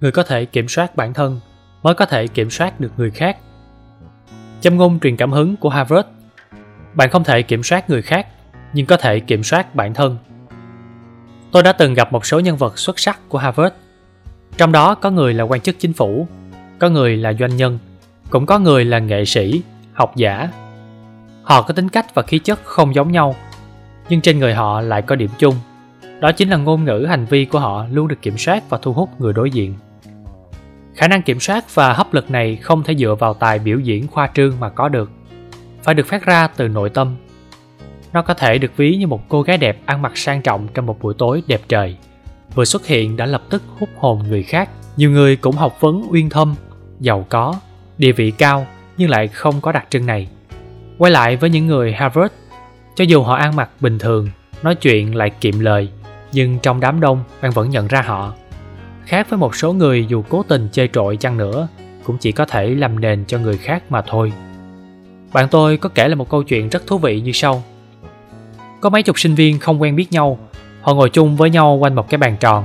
người có thể kiểm soát bản thân mới có thể kiểm soát được người khác. Châm ngôn truyền cảm hứng của harvard. Bạn không thể kiểm soát người khác, nhưng có thể kiểm soát bản thân. Tôi đã từng gặp một số nhân vật xuất sắc của harvard. Trong đó có người là quan chức chính phủ, có người là doanh nhân, cũng có người là nghệ sĩ, học giả. Họ có tính cách và khí chất không giống nhau, nhưng trên người họ lại có điểm chung đó chính là ngôn ngữ hành vi của họ luôn được kiểm soát và thu hút người đối diện. Khả năng kiểm soát và hấp lực này không thể dựa vào tài biểu diễn khoa trương mà có được. Phải được phát ra từ nội tâm. Nó có thể được ví như một cô gái đẹp ăn mặc sang trọng trong một buổi tối đẹp trời. Vừa xuất hiện đã lập tức hút hồn người khác. Nhiều người cũng học vấn uyên thâm, giàu có, địa vị cao nhưng lại không có đặc trưng này. Quay lại với những người harvard, cho dù họ ăn mặc bình thường, nói chuyện lại kiệm lời nhưng trong đám đông bạn vẫn nhận ra họ. Khác với một số người dù cố tình chơi trội chăng nữa, cũng chỉ có thể làm nền cho người khác mà thôi. Bạn tôi có kể là một câu chuyện rất thú vị như sau. Có mấy chục sinh viên không quen biết nhau, họ ngồi chung với nhau quanh một cái bàn tròn.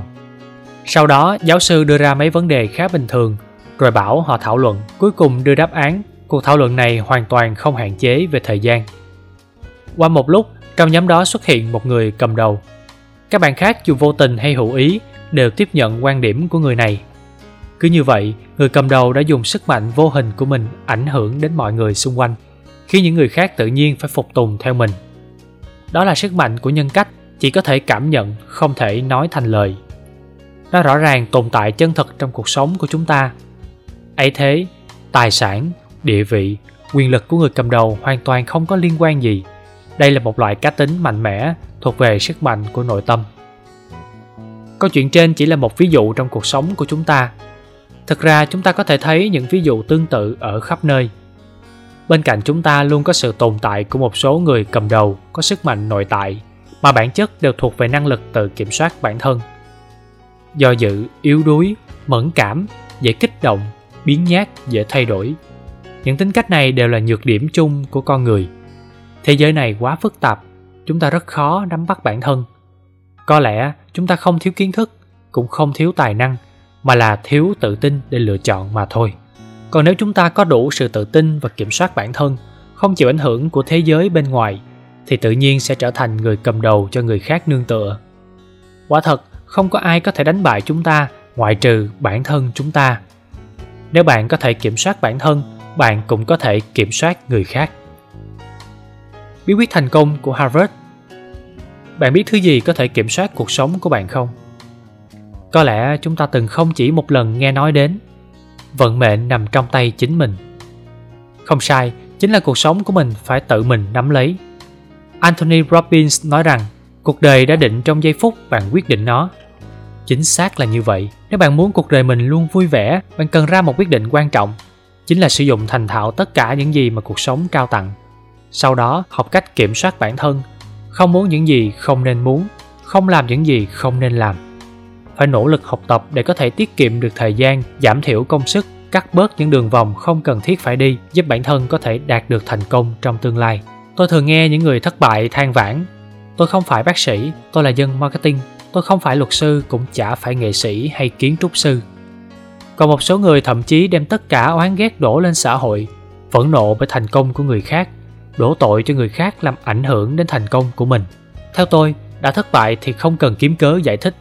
Sau đó, giáo sư đưa ra mấy vấn đề khá bình thường, rồi bảo họ thảo luận, cuối cùng đưa đáp án. Cuộc thảo luận này hoàn toàn không hạn chế về thời gian. Qua một lúc, trong nhóm đó xuất hiện một người cầm đầu các bạn khác dù vô tình hay hữu ý đều tiếp nhận quan điểm của người này. Cứ như vậy, người cầm đầu đã dùng sức mạnh vô hình của mình ảnh hưởng đến mọi người xung quanh, khiến những người khác tự nhiên phải phục tùng theo mình. Đó là sức mạnh của nhân cách, chỉ có thể cảm nhận, không thể nói thành lời. Nó rõ ràng tồn tại chân thật trong cuộc sống của chúng ta. Ấy thế, tài sản, địa vị, quyền lực của người cầm đầu hoàn toàn không có liên quan gì đây là một loại cá tính mạnh mẽ thuộc về sức mạnh của nội tâm. Câu chuyện trên chỉ là một ví dụ trong cuộc sống của chúng ta. Thực ra, chúng ta có thể thấy những ví dụ tương tự ở khắp nơi. Bên cạnh chúng ta luôn có sự tồn tại của một số người cầm đầu có sức mạnh nội tại mà bản chất đều thuộc về năng lực tự kiểm soát bản thân. Do dự, yếu đuối, mẫn cảm, dễ kích động, biến nhát, dễ thay đổi. Những tính cách này đều là nhược điểm chung của con người thế giới này quá phức tạp, chúng ta rất khó nắm bắt bản thân. Có lẽ chúng ta không thiếu kiến thức, cũng không thiếu tài năng, mà là thiếu tự tin để lựa chọn mà thôi. Còn nếu chúng ta có đủ sự tự tin và kiểm soát bản thân, không chịu ảnh hưởng của thế giới bên ngoài, thì tự nhiên sẽ trở thành người cầm đầu cho người khác nương tựa. Quả thật, không có ai có thể đánh bại chúng ta, ngoại trừ bản thân chúng ta. Nếu bạn có thể kiểm soát bản thân, bạn cũng có thể kiểm soát người khác bí quyết thành công của harvard. Bạn biết thứ gì có thể kiểm soát cuộc sống của bạn không? Có lẽ chúng ta từng không chỉ một lần nghe nói đến vận mệnh nằm trong tay chính mình. Không sai, chính là cuộc sống của mình phải tự mình nắm lấy. Anthony robbins nói rằng, cuộc đời đã định trong giây phút bạn quyết định nó. Chính xác là như vậy. Nếu bạn muốn cuộc đời mình luôn vui vẻ, bạn cần ra một quyết định quan trọng, chính là sử dụng thành thạo tất cả những gì mà cuộc sống trao tặng sau đó học cách kiểm soát bản thân. Không muốn những gì không nên muốn, không làm những gì không nên làm. Phải nỗ lực học tập để có thể tiết kiệm được thời gian, giảm thiểu công sức, cắt bớt những đường vòng không cần thiết phải đi, giúp bản thân có thể đạt được thành công trong tương lai. Tôi thường nghe những người thất bại than vãn, tôi không phải bác sĩ, tôi là dân marketing, tôi không phải luật sư, cũng chả phải nghệ sĩ hay kiến trúc sư. Còn một số người thậm chí đem tất cả oán ghét đổ lên xã hội, phẫn nộ bởi thành công của người khác đổ tội cho người khác làm ảnh hưởng đến thành công của mình. Theo tôi, đã thất bại thì không cần kiếm cớ giải thích.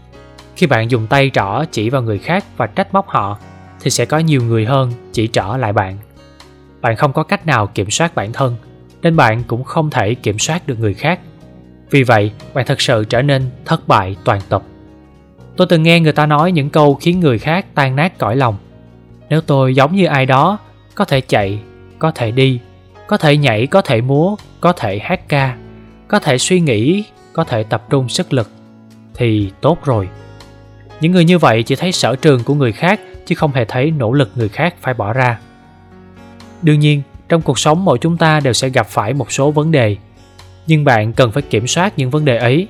Khi bạn dùng tay trỏ chỉ vào người khác và trách móc họ, thì sẽ có nhiều người hơn chỉ trỏ lại bạn. Bạn không có cách nào kiểm soát bản thân, nên bạn cũng không thể kiểm soát được người khác. Vì vậy, bạn thật sự trở nên thất bại toàn tập tôi từng nghe người ta nói những câu khiến người khác tan nát cõi lòng. Nếu tôi giống như ai đó, có thể chạy, có thể đi có thể nhảy, có thể múa, có thể hát ca, có thể suy nghĩ, có thể tập trung sức lực thì tốt rồi. Những người như vậy chỉ thấy sở trường của người khác, chứ không hề thấy nỗ lực người khác phải bỏ ra. Đương nhiên, trong cuộc sống mỗi chúng ta đều sẽ gặp phải một số vấn đề, nhưng bạn cần phải kiểm soát những vấn đề ấy.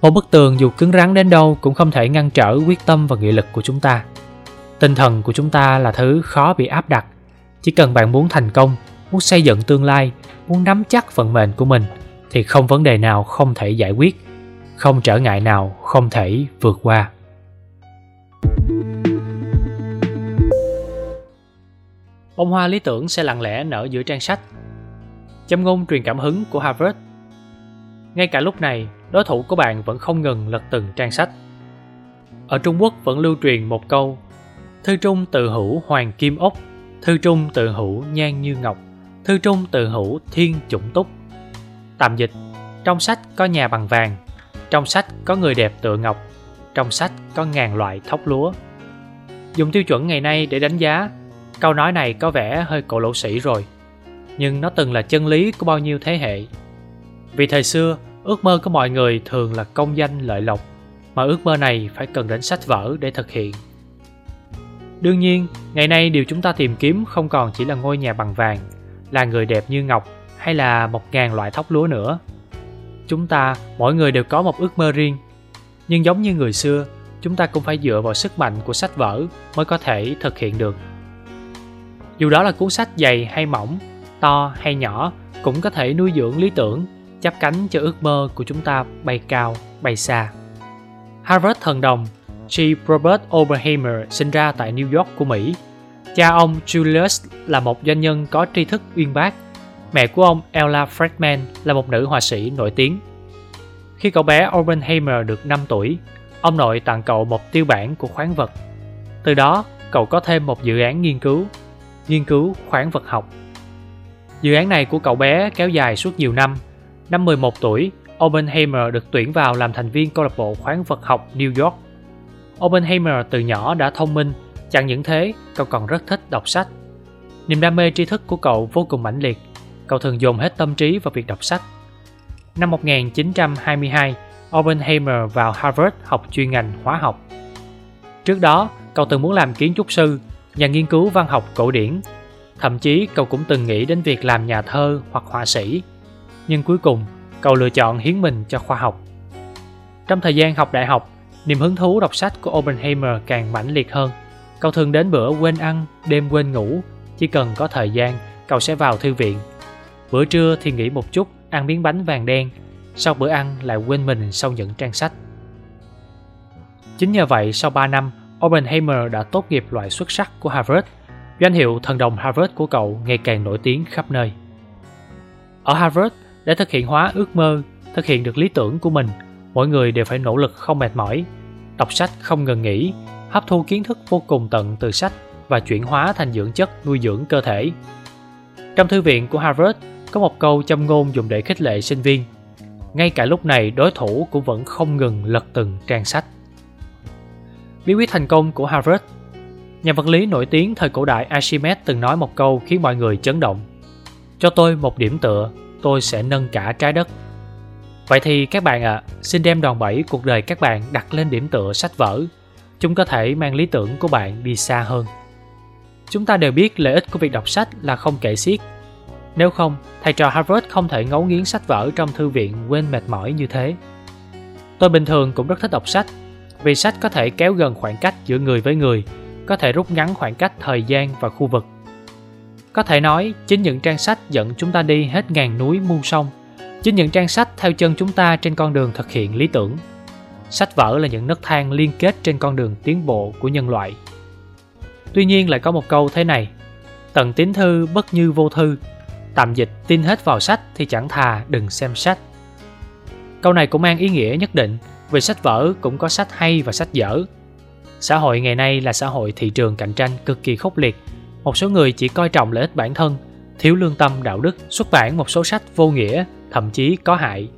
Một bức tường dù cứng rắn đến đâu cũng không thể ngăn trở quyết tâm và nghị lực của chúng ta. Tinh thần của chúng ta là thứ khó bị áp đặt, chỉ cần bạn muốn thành công muốn xây dựng tương lai, muốn nắm chắc vận mệnh của mình, thì không vấn đề nào không thể giải quyết, không trở ngại nào không thể vượt qua. Bông hoa lý tưởng sẽ lặng lẽ nở giữa trang sách. Châm ngôn truyền cảm hứng của harvard. Ngay cả lúc này, đối thủ của bạn vẫn không ngừng lật từng trang sách. Ở trung quốc vẫn lưu truyền một câu, thư trung tự hữu hoàng kim ốc, thư trung tự hữu nhan như ngọc thư trung tự hữu thiên chủng túc. Tạm dịch, trong sách có nhà bằng vàng, trong sách có người đẹp tựa ngọc, trong sách có ngàn loại thóc lúa. Dùng tiêu chuẩn ngày nay để đánh giá, câu nói này có vẻ hơi cổ lỗ sĩ rồi, nhưng nó từng là chân lý của bao nhiêu thế hệ. Vì thời xưa, ước mơ của mọi người thường là công danh lợi lộc, mà ước mơ này phải cần đến sách vở để thực hiện. Đương nhiên, ngày nay điều chúng ta tìm kiếm không còn chỉ là ngôi nhà bằng vàng là người đẹp như ngọc hay là một ngàn loại thóc lúa nữa chúng ta, mỗi người đều có một ước mơ riêng nhưng giống như người xưa, chúng ta cũng phải dựa vào sức mạnh của sách vở mới có thể thực hiện được dù đó là cuốn sách dày hay mỏng, to hay nhỏ, cũng có thể nuôi dưỡng lý tưởng, chắp cánh cho ước mơ của chúng ta bay cao, bay xa harvard thần đồng G. Robert Oppenheimer sinh ra tại New York của Mỹ. Cha ông Julius là một doanh nhân có tri thức uyên bác. Mẹ của ông Ella Fredman là một nữ họa sĩ nổi tiếng. Khi cậu bé Oppenheimer được 5 tuổi, ông nội tặng cậu một tiêu bản của khoáng vật. Từ đó, cậu có thêm một dự án nghiên cứu, nghiên cứu khoáng vật học. Dự án này của cậu bé kéo dài suốt nhiều năm. Năm 11 tuổi, Oppenheimer được tuyển vào làm thành viên câu lạc bộ khoáng vật học New York Oppenheimer từ nhỏ đã thông minh, chẳng những thế, cậu còn rất thích đọc sách. Niềm đam mê tri thức của cậu vô cùng mãnh liệt, cậu thường dồn hết tâm trí vào việc đọc sách. Năm 1922, Oppenheimer vào Harvard học chuyên ngành hóa học. Trước đó, cậu từng muốn làm kiến trúc sư, nhà nghiên cứu văn học cổ điển. Thậm chí cậu cũng từng nghĩ đến việc làm nhà thơ hoặc họa sĩ. Nhưng cuối cùng, cậu lựa chọn hiến mình cho khoa học. Trong thời gian học đại học, Niềm hứng thú đọc sách của Oppenheimer càng mãnh liệt hơn. Cậu thường đến bữa quên ăn, đêm quên ngủ. Chỉ cần có thời gian, cậu sẽ vào thư viện. Bữa trưa thì nghỉ một chút, ăn miếng bánh vàng đen. Sau bữa ăn lại quên mình sau những trang sách. Chính nhờ vậy, sau 3 năm, Oppenheimer đã tốt nghiệp loại xuất sắc của Harvard. Danh hiệu thần đồng Harvard của cậu ngày càng nổi tiếng khắp nơi. Ở Harvard, để thực hiện hóa ước mơ, thực hiện được lý tưởng của mình, mỗi người đều phải nỗ lực không mệt mỏi đọc sách không ngừng nghỉ hấp thu kiến thức vô cùng tận từ sách và chuyển hóa thành dưỡng chất nuôi dưỡng cơ thể. Trong thư viện của harvard có một câu châm ngôn dùng để khích lệ sinh viên ngay cả lúc này đối thủ cũng vẫn không ngừng lật từng trang sách. Bí quyết thành công của harvard. Nhà vật lý nổi tiếng thời cổ đại archimedes từng nói một câu khiến mọi người chấn động cho tôi một điểm tựa tôi sẽ nâng cả trái đất. Vậy thì các bạn ạ, à, xin đem đòn bẩy cuộc đời các bạn đặt lên điểm tựa sách vở. Chúng có thể mang lý tưởng của bạn đi xa hơn. Chúng ta đều biết lợi ích của việc đọc sách là không kể xiết. Nếu không, thầy trò Harvard không thể ngấu nghiến sách vở trong thư viện quên mệt mỏi như thế. Tôi bình thường cũng rất thích đọc sách, vì sách có thể kéo gần khoảng cách giữa người với người, có thể rút ngắn khoảng cách thời gian và khu vực. Có thể nói, chính những trang sách dẫn chúng ta đi hết ngàn núi muôn sông – Chính những trang sách theo chân chúng ta trên con đường thực hiện lý tưởng. Sách vở là những nấc thang liên kết trên con đường tiến bộ của nhân loại. Tuy nhiên lại có một câu thế này, tận tín thư bất như vô thư, tạm dịch tin hết vào sách thì chẳng thà đừng xem sách. Câu này cũng mang ý nghĩa nhất định, vì sách vở cũng có sách hay và sách dở. Xã hội ngày nay là xã hội thị trường cạnh tranh cực kỳ khốc liệt. Một số người chỉ coi trọng lợi ích bản thân, thiếu lương tâm đạo đức, xuất bản một số sách vô nghĩa thậm chí có hại.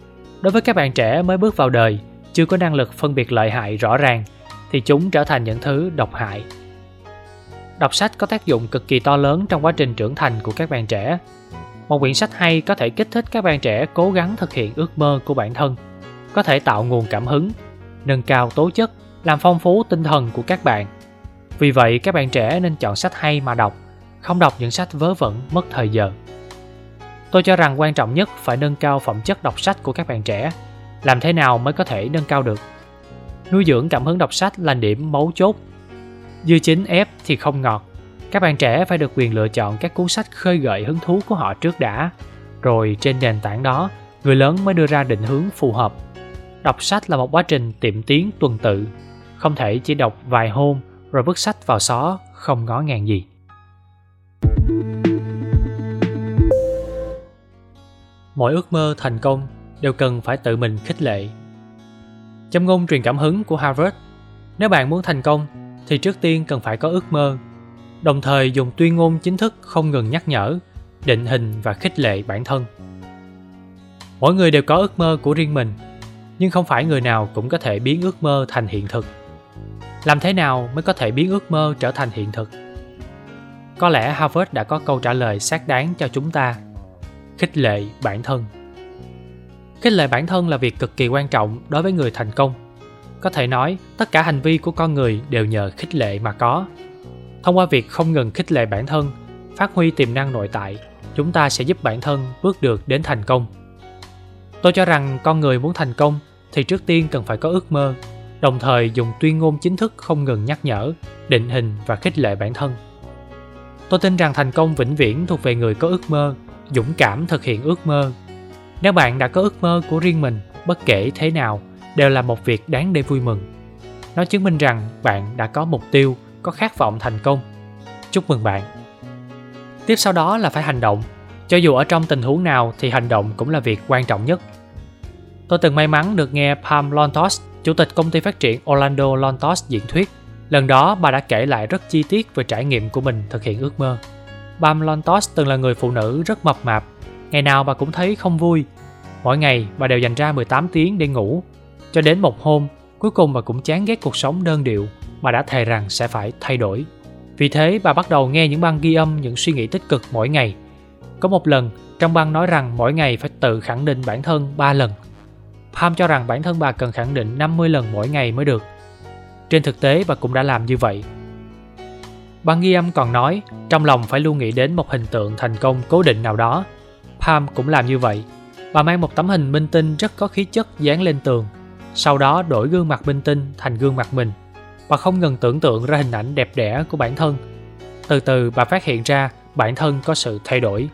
Đối với các bạn trẻ mới bước vào đời, chưa có năng lực phân biệt lợi hại rõ ràng, thì chúng trở thành những thứ độc hại. Đọc sách có tác dụng cực kỳ to lớn trong quá trình trưởng thành của các bạn trẻ. Một quyển sách hay có thể kích thích các bạn trẻ cố gắng thực hiện ước mơ của bản thân, có thể tạo nguồn cảm hứng, nâng cao tố chất, làm phong phú tinh thần của các bạn. Vì vậy, các bạn trẻ nên chọn sách hay mà đọc, không đọc những sách vớ vẩn mất thời giờ. Tôi cho rằng quan trọng nhất phải nâng cao phẩm chất đọc sách của các bạn trẻ. Làm thế nào mới có thể nâng cao được? Nuôi dưỡng cảm hứng đọc sách là điểm mấu chốt. Dưa chín ép thì không ngọt. Các bạn trẻ phải được quyền lựa chọn các cuốn sách khơi gợi hứng thú của họ trước đã. Rồi trên nền tảng đó, người lớn mới đưa ra định hướng phù hợp. đọc sách là một quá trình tiệm tiến tuần tự, không thể chỉ đọc vài hôm rồi vứt sách vào xó, không ngó ngàng gì. Mỗi ước mơ thành công đều cần phải tự mình khích lệ. Châm ngôn truyền cảm hứng của Harvard Nếu bạn muốn thành công thì trước tiên cần phải có ước mơ, đồng thời dùng tuyên ngôn chính thức không ngừng nhắc nhở, định hình và khích lệ bản thân. Mỗi người đều có ước mơ của riêng mình, nhưng không phải người nào cũng có thể biến ước mơ thành hiện thực. Làm thế nào mới có thể biến ước mơ trở thành hiện thực? Có lẽ Harvard đã có câu trả lời xác đáng cho chúng ta. Khích lệ bản thân. Khích lệ bản thân là việc cực kỳ quan trọng đối với người thành công. Có thể nói, tất cả hành vi của con người đều nhờ khích lệ mà có. Thông qua việc không ngừng khích lệ bản thân, phát huy tiềm năng nội tại, chúng ta sẽ giúp bản thân bước được đến thành công. Tôi cho rằng con người muốn thành công thì trước tiên cần phải có ước mơ, đồng thời dùng tuyên ngôn chính thức không ngừng nhắc nhở, định hình và khích lệ bản thân. Tôi tin rằng thành công vĩnh viễn thuộc về người có ước mơ, dũng cảm thực hiện ước mơ. Nếu bạn đã có ước mơ của riêng mình, bất kể thế nào, đều là một việc đáng để vui mừng. Nó chứng minh rằng bạn đã có mục tiêu, có khát vọng thành công. Chúc mừng bạn! Tiếp sau đó là phải hành động. Cho dù ở trong tình huống nào thì hành động cũng là việc quan trọng nhất. Tôi từng may mắn được nghe Pam Lontos, chủ tịch công ty phát triển Orlando Lontos diễn thuyết. Lần đó bà đã kể lại rất chi tiết về trải nghiệm của mình thực hiện ước mơ. Pam Lontos từng là người phụ nữ rất mập mạp. Ngày nào bà cũng thấy không vui. Mỗi ngày bà đều dành ra 18 tiếng để ngủ. Cho đến một hôm, cuối cùng bà cũng chán ghét cuộc sống đơn điệu. Bà đã thề rằng sẽ phải thay đổi. Vì thế bà bắt đầu nghe những băng ghi âm những suy nghĩ tích cực mỗi ngày. Có một lần, trong băng nói rằng mỗi ngày phải tự khẳng định bản thân 3 lần. Pam cho rằng bản thân bà cần khẳng định 50 lần mỗi ngày mới được. Trên thực tế bà cũng đã làm như vậy. Băng ghi âm còn nói, trong lòng phải luôn nghĩ đến một hình tượng thành công cố định nào đó. Palm cũng làm như vậy. Bà mang một tấm hình minh tinh rất có khí chất dán lên tường. Sau đó đổi gương mặt minh tinh thành gương mặt mình Bà không ngừng tưởng tượng ra hình ảnh đẹp đẽ của bản thân. Từ từ bà phát hiện ra bản thân có sự thay đổi.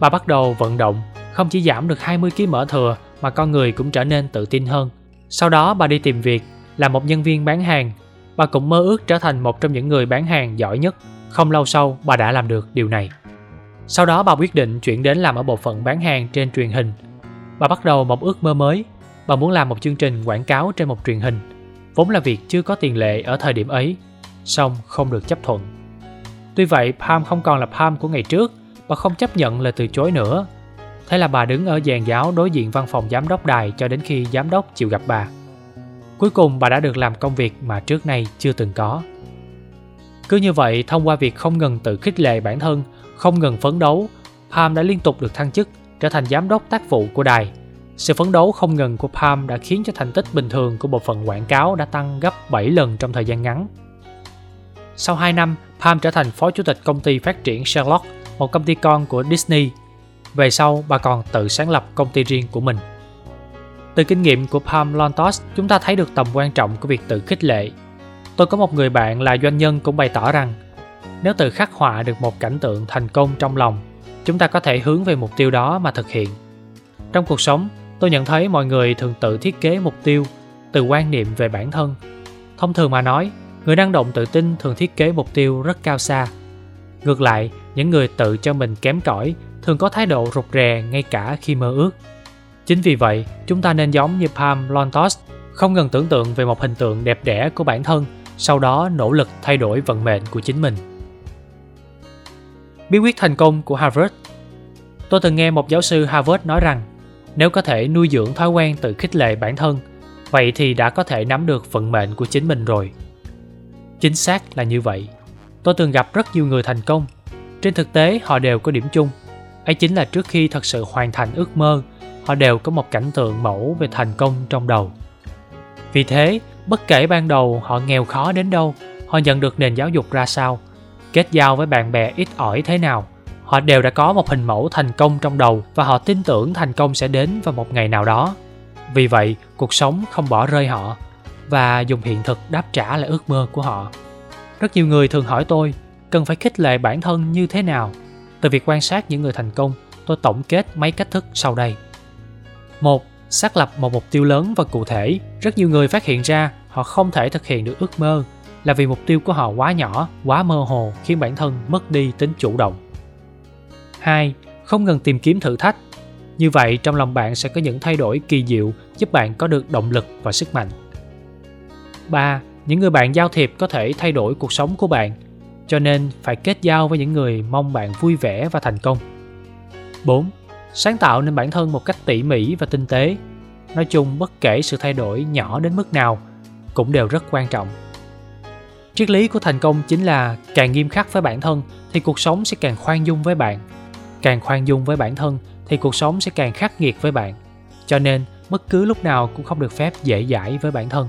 Bà bắt đầu vận động, không chỉ giảm được 20 kg mỡ thừa mà con người cũng trở nên tự tin hơn. Sau đó bà đi tìm việc, làm một nhân viên bán hàng. Bà cũng mơ ước trở thành một trong những người bán hàng giỏi nhất. Không lâu sau, bà đã làm được điều này. Sau đó bà quyết định chuyển đến làm ở bộ phận bán hàng trên truyền hình. Bà bắt đầu một ước mơ mới. Bà muốn làm một chương trình quảng cáo trên một truyền hình vốn là việc chưa có tiền lệ ở thời điểm ấy, song không được chấp thuận. Tuy vậy, Pam không còn là Pam của ngày trước, bà không chấp nhận lời từ chối nữa. Thế là bà đứng ở dàn giáo đối diện văn phòng giám đốc đài cho đến khi giám đốc chịu gặp bà. Cuối cùng bà đã được làm công việc mà trước nay chưa từng có. Cứ như vậy, thông qua việc không ngừng tự khích lệ bản thân, không ngừng phấn đấu, Palm đã liên tục được thăng chức, trở thành giám đốc tác vụ của đài sự phấn đấu không ngừng của Palm đã khiến cho thành tích bình thường của bộ phận quảng cáo đã tăng gấp 7 lần trong thời gian ngắn. Sau 2 năm, Palm trở thành phó chủ tịch công ty phát triển Sherlock, một công ty con của Disney. Về sau, bà còn tự sáng lập công ty riêng của mình. Từ kinh nghiệm của Palm Lontos, chúng ta thấy được tầm quan trọng của việc tự khích lệ. Tôi có một người bạn là doanh nhân cũng bày tỏ rằng, nếu tự khắc họa được một cảnh tượng thành công trong lòng, chúng ta có thể hướng về mục tiêu đó mà thực hiện. Trong cuộc sống, tôi nhận thấy mọi người thường tự thiết kế mục tiêu từ quan niệm về bản thân. Thông thường mà nói người năng động tự tin thường thiết kế mục tiêu rất cao xa. Ngược lại những người tự cho mình kém cỏi thường có thái độ rụt rè ngay cả khi mơ ước. Chính vì vậy chúng ta nên giống như Pam Lontos không ngừng tưởng tượng về một hình tượng đẹp đẽ của bản thân sau đó nỗ lực thay đổi vận mệnh của chính mình bí quyết thành công của Harvard tôi từng nghe một giáo sư Harvard nói rằng nếu có thể nuôi dưỡng thói quen tự khích lệ bản thân, vậy thì đã có thể nắm được vận mệnh của chính mình rồi. Chính xác là như vậy. Tôi từng gặp rất nhiều người thành công. Trên thực tế họ đều có điểm chung. Ấy chính là trước khi thật sự hoàn thành ước mơ, họ đều có một cảnh tượng mẫu về thành công trong đầu. Vì thế, bất kể ban đầu họ nghèo khó đến đâu, họ nhận được nền giáo dục ra sao, kết giao với bạn bè ít ỏi thế nào, họ đều đã có một hình mẫu thành công trong đầu và họ tin tưởng thành công sẽ đến vào một ngày nào đó. Vì vậy cuộc sống không bỏ rơi họ và dùng hiện thực đáp trả lại ước mơ của họ. Rất nhiều người thường hỏi tôi cần phải khích lệ bản thân như thế nào? Từ việc quan sát những người thành công tôi tổng kết mấy cách thức sau đây. Một xác lập một mục tiêu lớn và cụ thể. Rất nhiều người phát hiện ra họ không thể thực hiện được ước mơ là vì mục tiêu của họ quá nhỏ, quá mơ hồ, khiến bản thân mất đi tính chủ động 2. Không ngừng tìm kiếm thử thách như vậy, trong lòng bạn sẽ có những thay đổi kỳ diệu, giúp bạn có được động lực và sức mạnh 3. Những người bạn giao thiệp có thể thay đổi cuộc sống của bạn, cho nên phải kết giao với những người mong bạn vui vẻ và thành công 4 sáng tạo nên bản thân một cách tỉ mỉ và tinh tế nói chung, bất kể sự thay đổi nhỏ đến mức nào cũng đều rất quan trọng triết lý của thành công chính là càng nghiêm khắc với bản thân thì cuộc sống sẽ càng khoan dung với bạn. Càng khoan dung với bản thân thì cuộc sống sẽ càng khắc nghiệt với bạn. Cho nên, bất cứ lúc nào cũng không được phép dễ dãi với bản thân.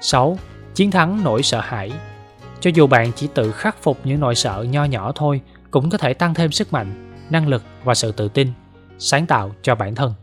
6. Chiến thắng nỗi sợ hãi. Cho dù bạn chỉ tự khắc phục những nỗi sợ nho nhỏ thôi, cũng có thể tăng thêm sức mạnh, năng lực và sự tự tin, sáng tạo cho bản thân.